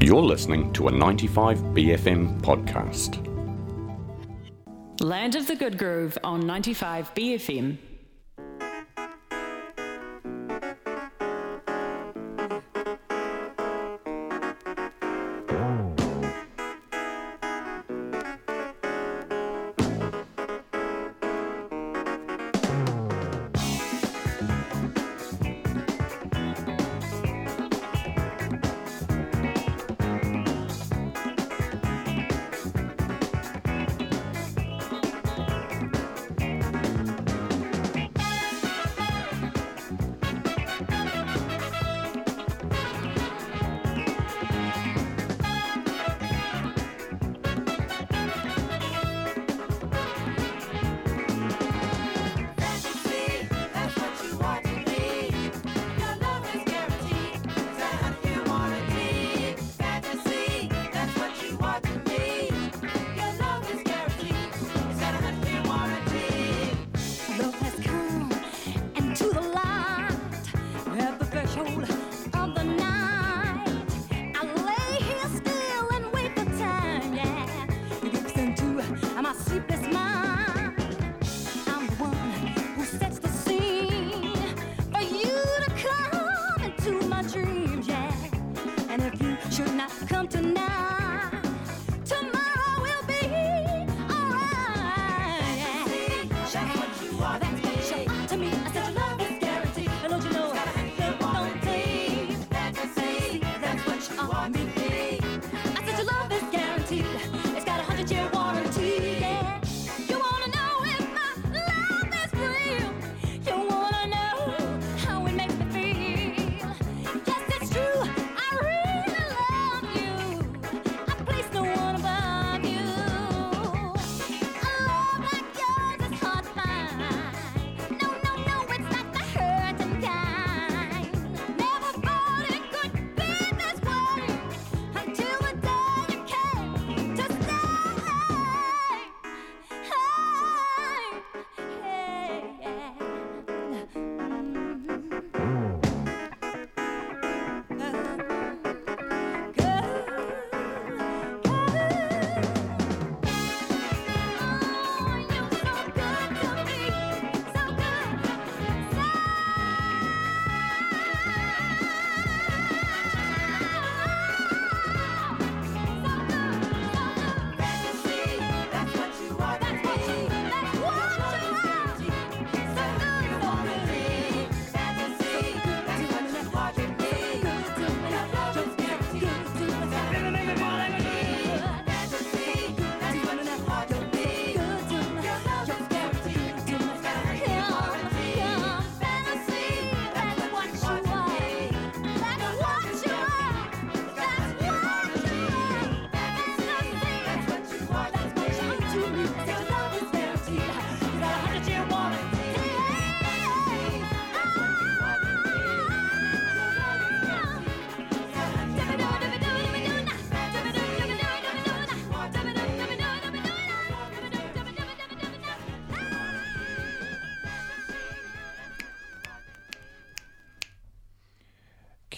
You're listening to a 95BFM podcast. Land of the Good Groove on 95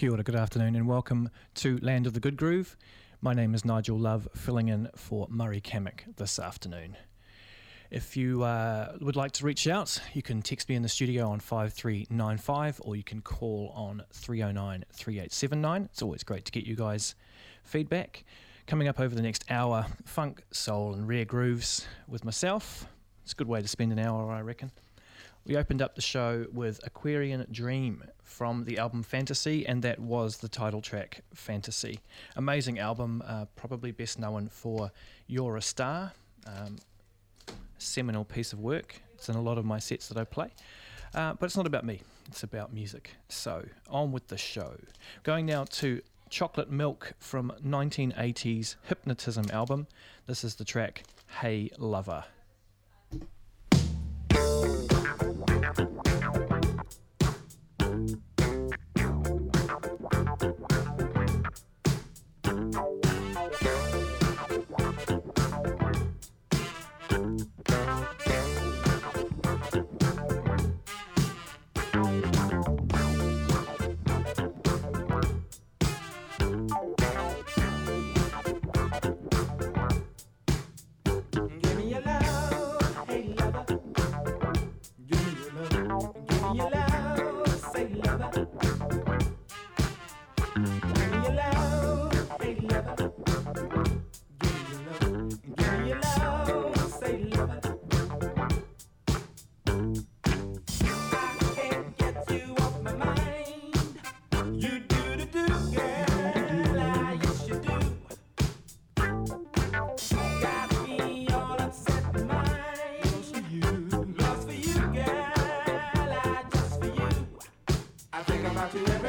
Kia ora, good afternoon, and welcome to Land of the Good Groove. My name is Nigel Love, filling in for Murray Cammick this afternoon. If you uh, would like to reach out, you can text me in the studio on 5395 or you can call on 309 3879. It's always great to get you guys feedback. Coming up over the next hour, funk, soul, and rare grooves with myself. It's a good way to spend an hour, I reckon. We opened up the show with Aquarian Dream from the album Fantasy, and that was the title track Fantasy. Amazing album, uh, probably best known for You're a Star, um, seminal piece of work. It's in a lot of my sets that I play. Uh, but it's not about me, it's about music. So, on with the show. Going now to Chocolate Milk from 1980's Hypnotism album. This is the track Hey Lover. Thank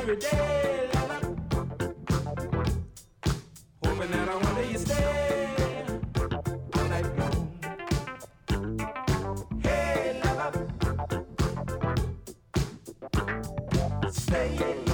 every day. lover. Hoping that I one day you stay all night. Hey. Stay.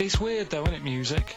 It's weird though, isn't it, music?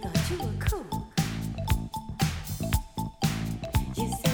thought you were cool. You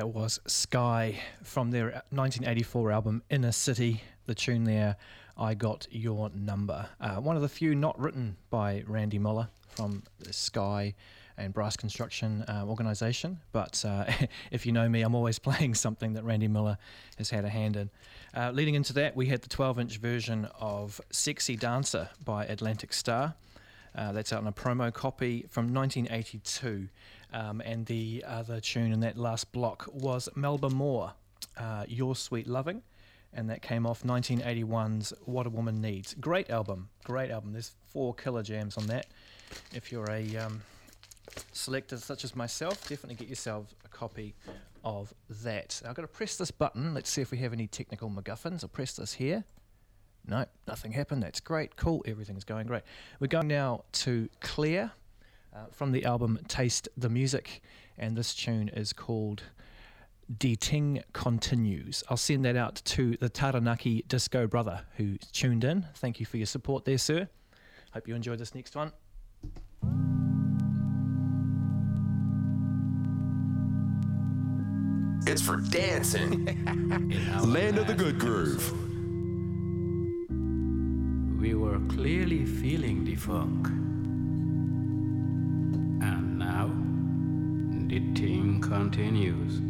That was Skyy from their 1984 album Inner City. The tune there, I Got Your Number. Uh, one of the few not written by Randy Muller from the Skyy and Brass Construction uh, organisation. But uh, if you know me, I'm always playing something that Randy Muller has had a hand in. Uh, leading into that, we had the 12 inch version of Sexy Dancer by Atlantic Starr. Uh, that's out in a promo copy from 1982. Um, and the other tune in that last block was Melba Moore, uh, Your Sweet Loving. And that came off 1981's What a Woman Needs. Great album, great album. There's four killer jams on that. If you're a um, selector such as myself, definitely get yourself a copy of that. I've got to press this button. Let's see if we have any technical MacGuffins. I'll press this here. No, nothing happened. That's great. Cool. Everything's going great. We're going now to Kleeer uh, from the album Taste the Music, and this tune is called Die Ting Continues. I'll send that out to the Taranaki Disco Brother who tuned in. Thank you for your support there, sir. Hope you enjoyed this next one. It's for dancing. Land of the Good Groove. We were clearly feeling the funk. And now, the thing continues.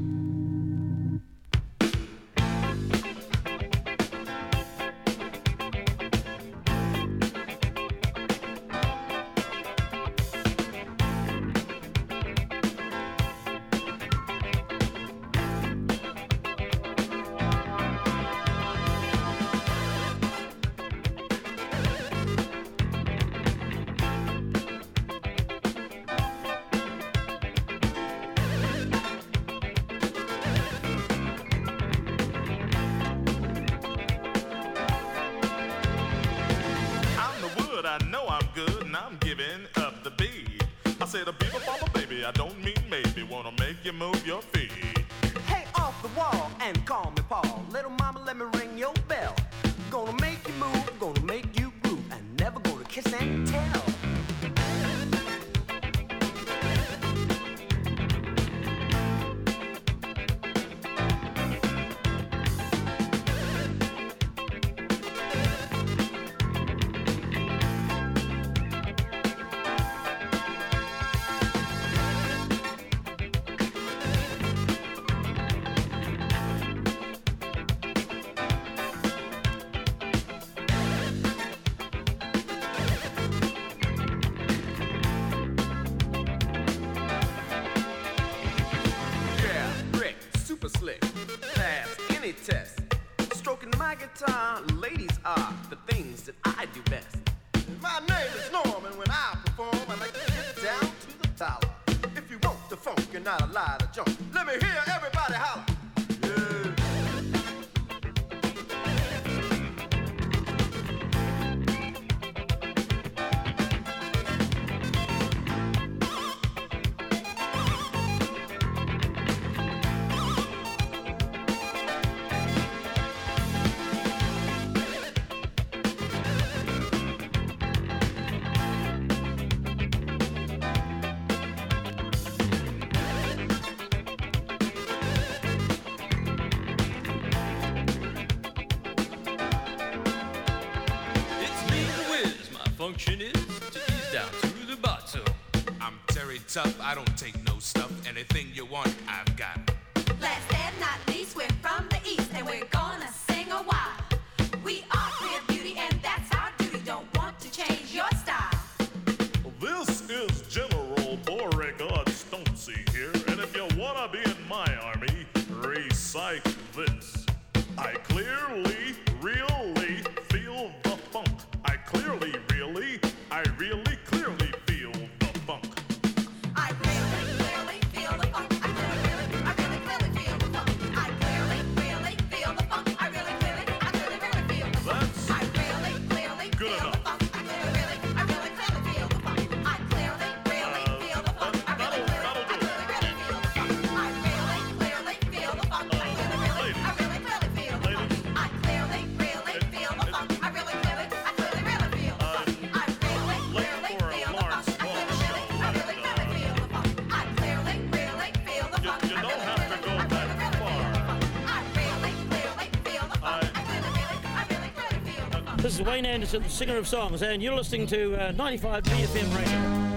Wayne Anderson, the singer of songs, and you're listening to uh, 95 BFM Radio.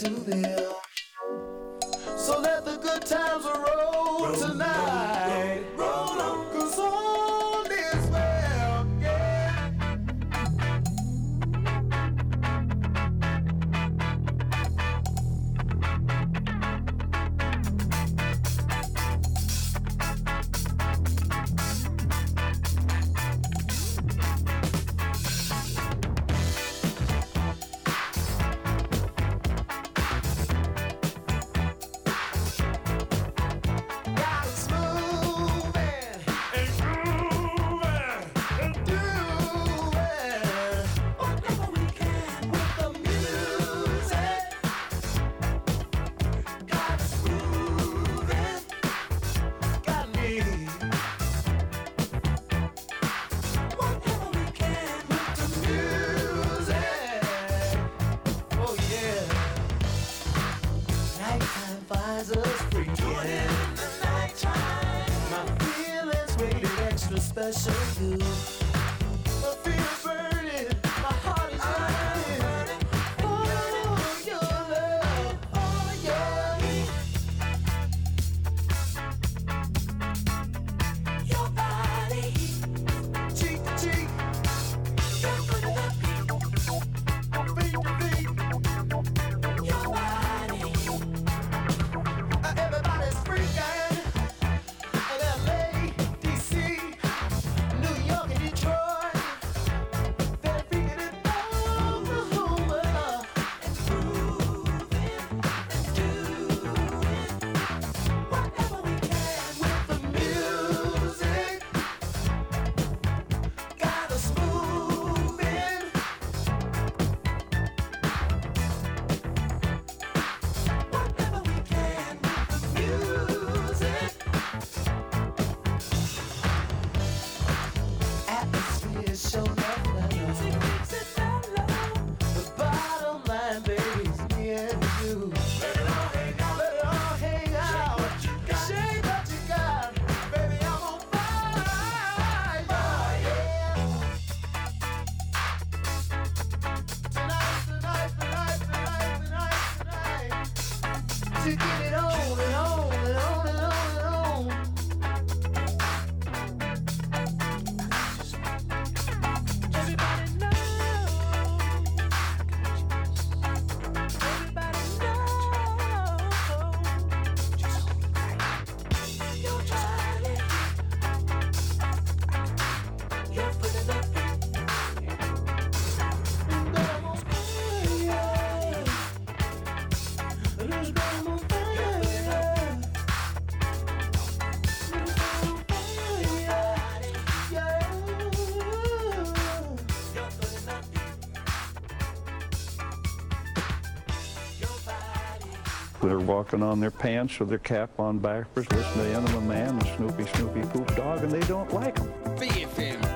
to the. walking on their pants with their cap on backwards, listening to Animal Man and Snoopy Snoopy Poop Dog, and they don't like them. BFM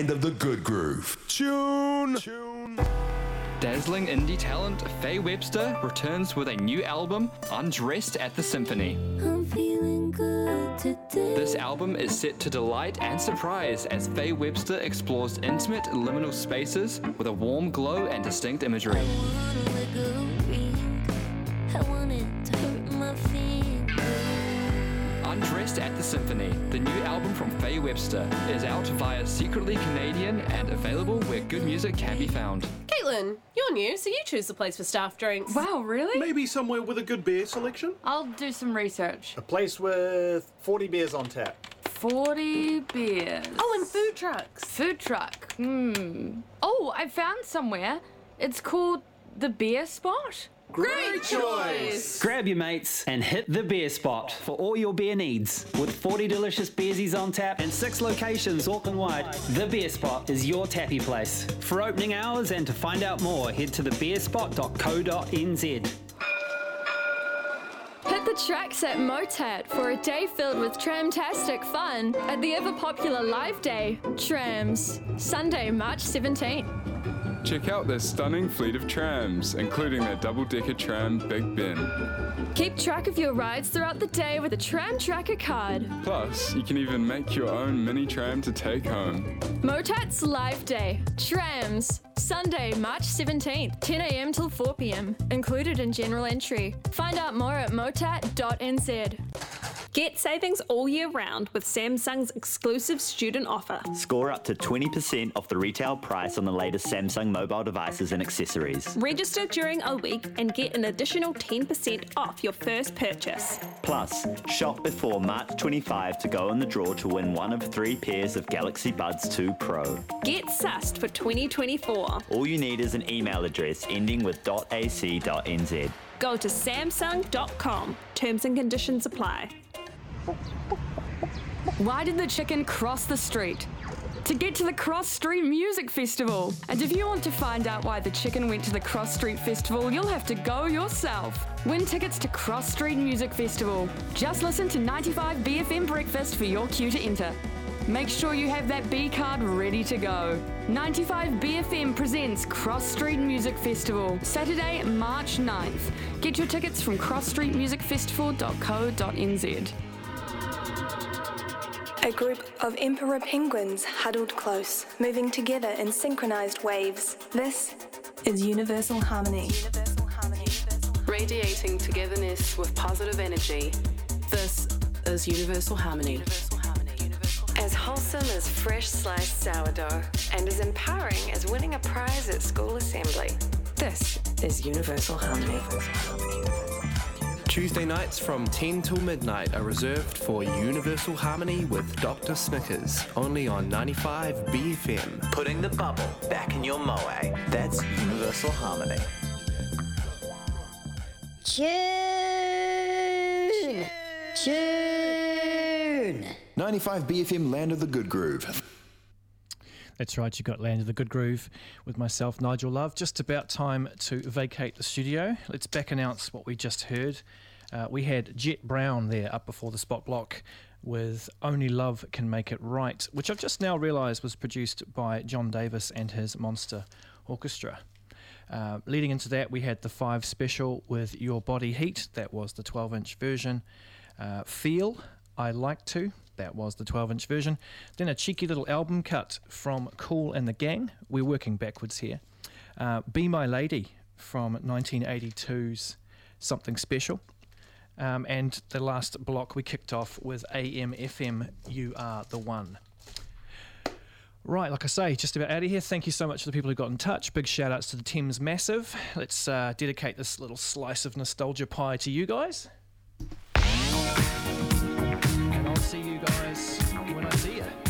Land of the Good Groove. Tune. Dazzling indie talent Faye Webster returns with a new album, Undressed at the Symphony. I'm feeling good today. This album is set to delight and surprise as Faye Webster explores intimate liminal spaces with a warm glow and distinct imagery. Faye Webster, is out via Secretly Canadian and available where good music can be found. Caitlin, you're new, so you choose the place for staff drinks. Wow, really? Maybe somewhere with a good beer selection? I'll do some research. A place with 40 beers on tap. 40 beers. Oh, and food trucks. Food truck. Hmm. Oh, I found somewhere. It's called the Beer Spot. Great choice! Grab your mates and hit the beer spot for all your beer needs. With 40 delicious beersies on tap and six locations Auckland wide, the beer spot is your tappy place. For opening hours and to find out more, head to thebeerspot.co.nz. Hit the tracks at Motat for a day filled with tramtastic fun at the ever popular Live Day, Trams, Sunday, March 17th. Check out their stunning fleet of trams, including their double decker tram Big Ben. Keep track of your rides throughout the day with a Tram Tracker card. Plus, you can even make your own mini tram to take home. Motat's Live Day, Trams, Sunday, March 17th, 10am till 4pm, included in general entry. Find out more at motat.nz. Get savings all year round with Samsung's exclusive student offer. Score up to 20% off the retail price on the latest Samsung mobile devices and accessories. Register during a week and get an additional 10% off your first purchase. Plus, shop before March 25 to go in the draw to win one of three pairs of Galaxy Buds 2 Pro. Get sussed for 2024. All you need is an email address ending with .ac.nz. Go to samsung.com. Terms and conditions apply. Why did the chicken cross the street? To get to the Cross Street Music Festival. And if you want to find out why the chicken went to the Cross Street Festival, you'll have to go yourself. Win tickets to Cross Street Music Festival. Just listen to 95 BFM Breakfast for your cue to enter. Make sure you have that B card ready to go. 95 BFM presents Cross Street Music Festival, Saturday, March 9th. Get your tickets from crossstreetmusicfestival.co.nz. A group of emperor penguins huddled close, moving together in synchronized waves. This is universal harmony. Radiating togetherness with positive energy. This is Universal Harmony. As wholesome as fresh sliced sourdough, and as empowering as winning a prize at school assembly. This is universal harmony. Tuesday nights from 10 till midnight are reserved for Universal Harmony with Dr. Snickers, only on 95 BFM. Putting the bubble back in your moe. That's Universal Harmony. Tune! Tune! 95 BFM Land of the Good Groove. That's right, You've got Land of the Good Groove with myself, Nigel Love. Just about time to vacate the studio. Let's back announce what we just heard. Uh, we had Jet Brown there up before the spot block with Only Love Can Make It Right, which I've just now realised was produced by John Davis and his Monster Orchestra. Uh, leading into that, we had the five special with Your Body Heat, that was the 12 inch version. Uh, Feel, I Like To, that was the 12 inch version. Then a cheeky little album cut from Kool and the Gang. We're working backwards here. Uh, Be My Lady from 1982's Something Special. Um, and the last block we kicked off with AM FM You Are the One. Right, like I say, just about out of here. Thank you so much to the people who got in touch. Big shout outs to the Thames Massive. Let's uh, dedicate this little slice of nostalgia pie to you guys. See you guys when I see you.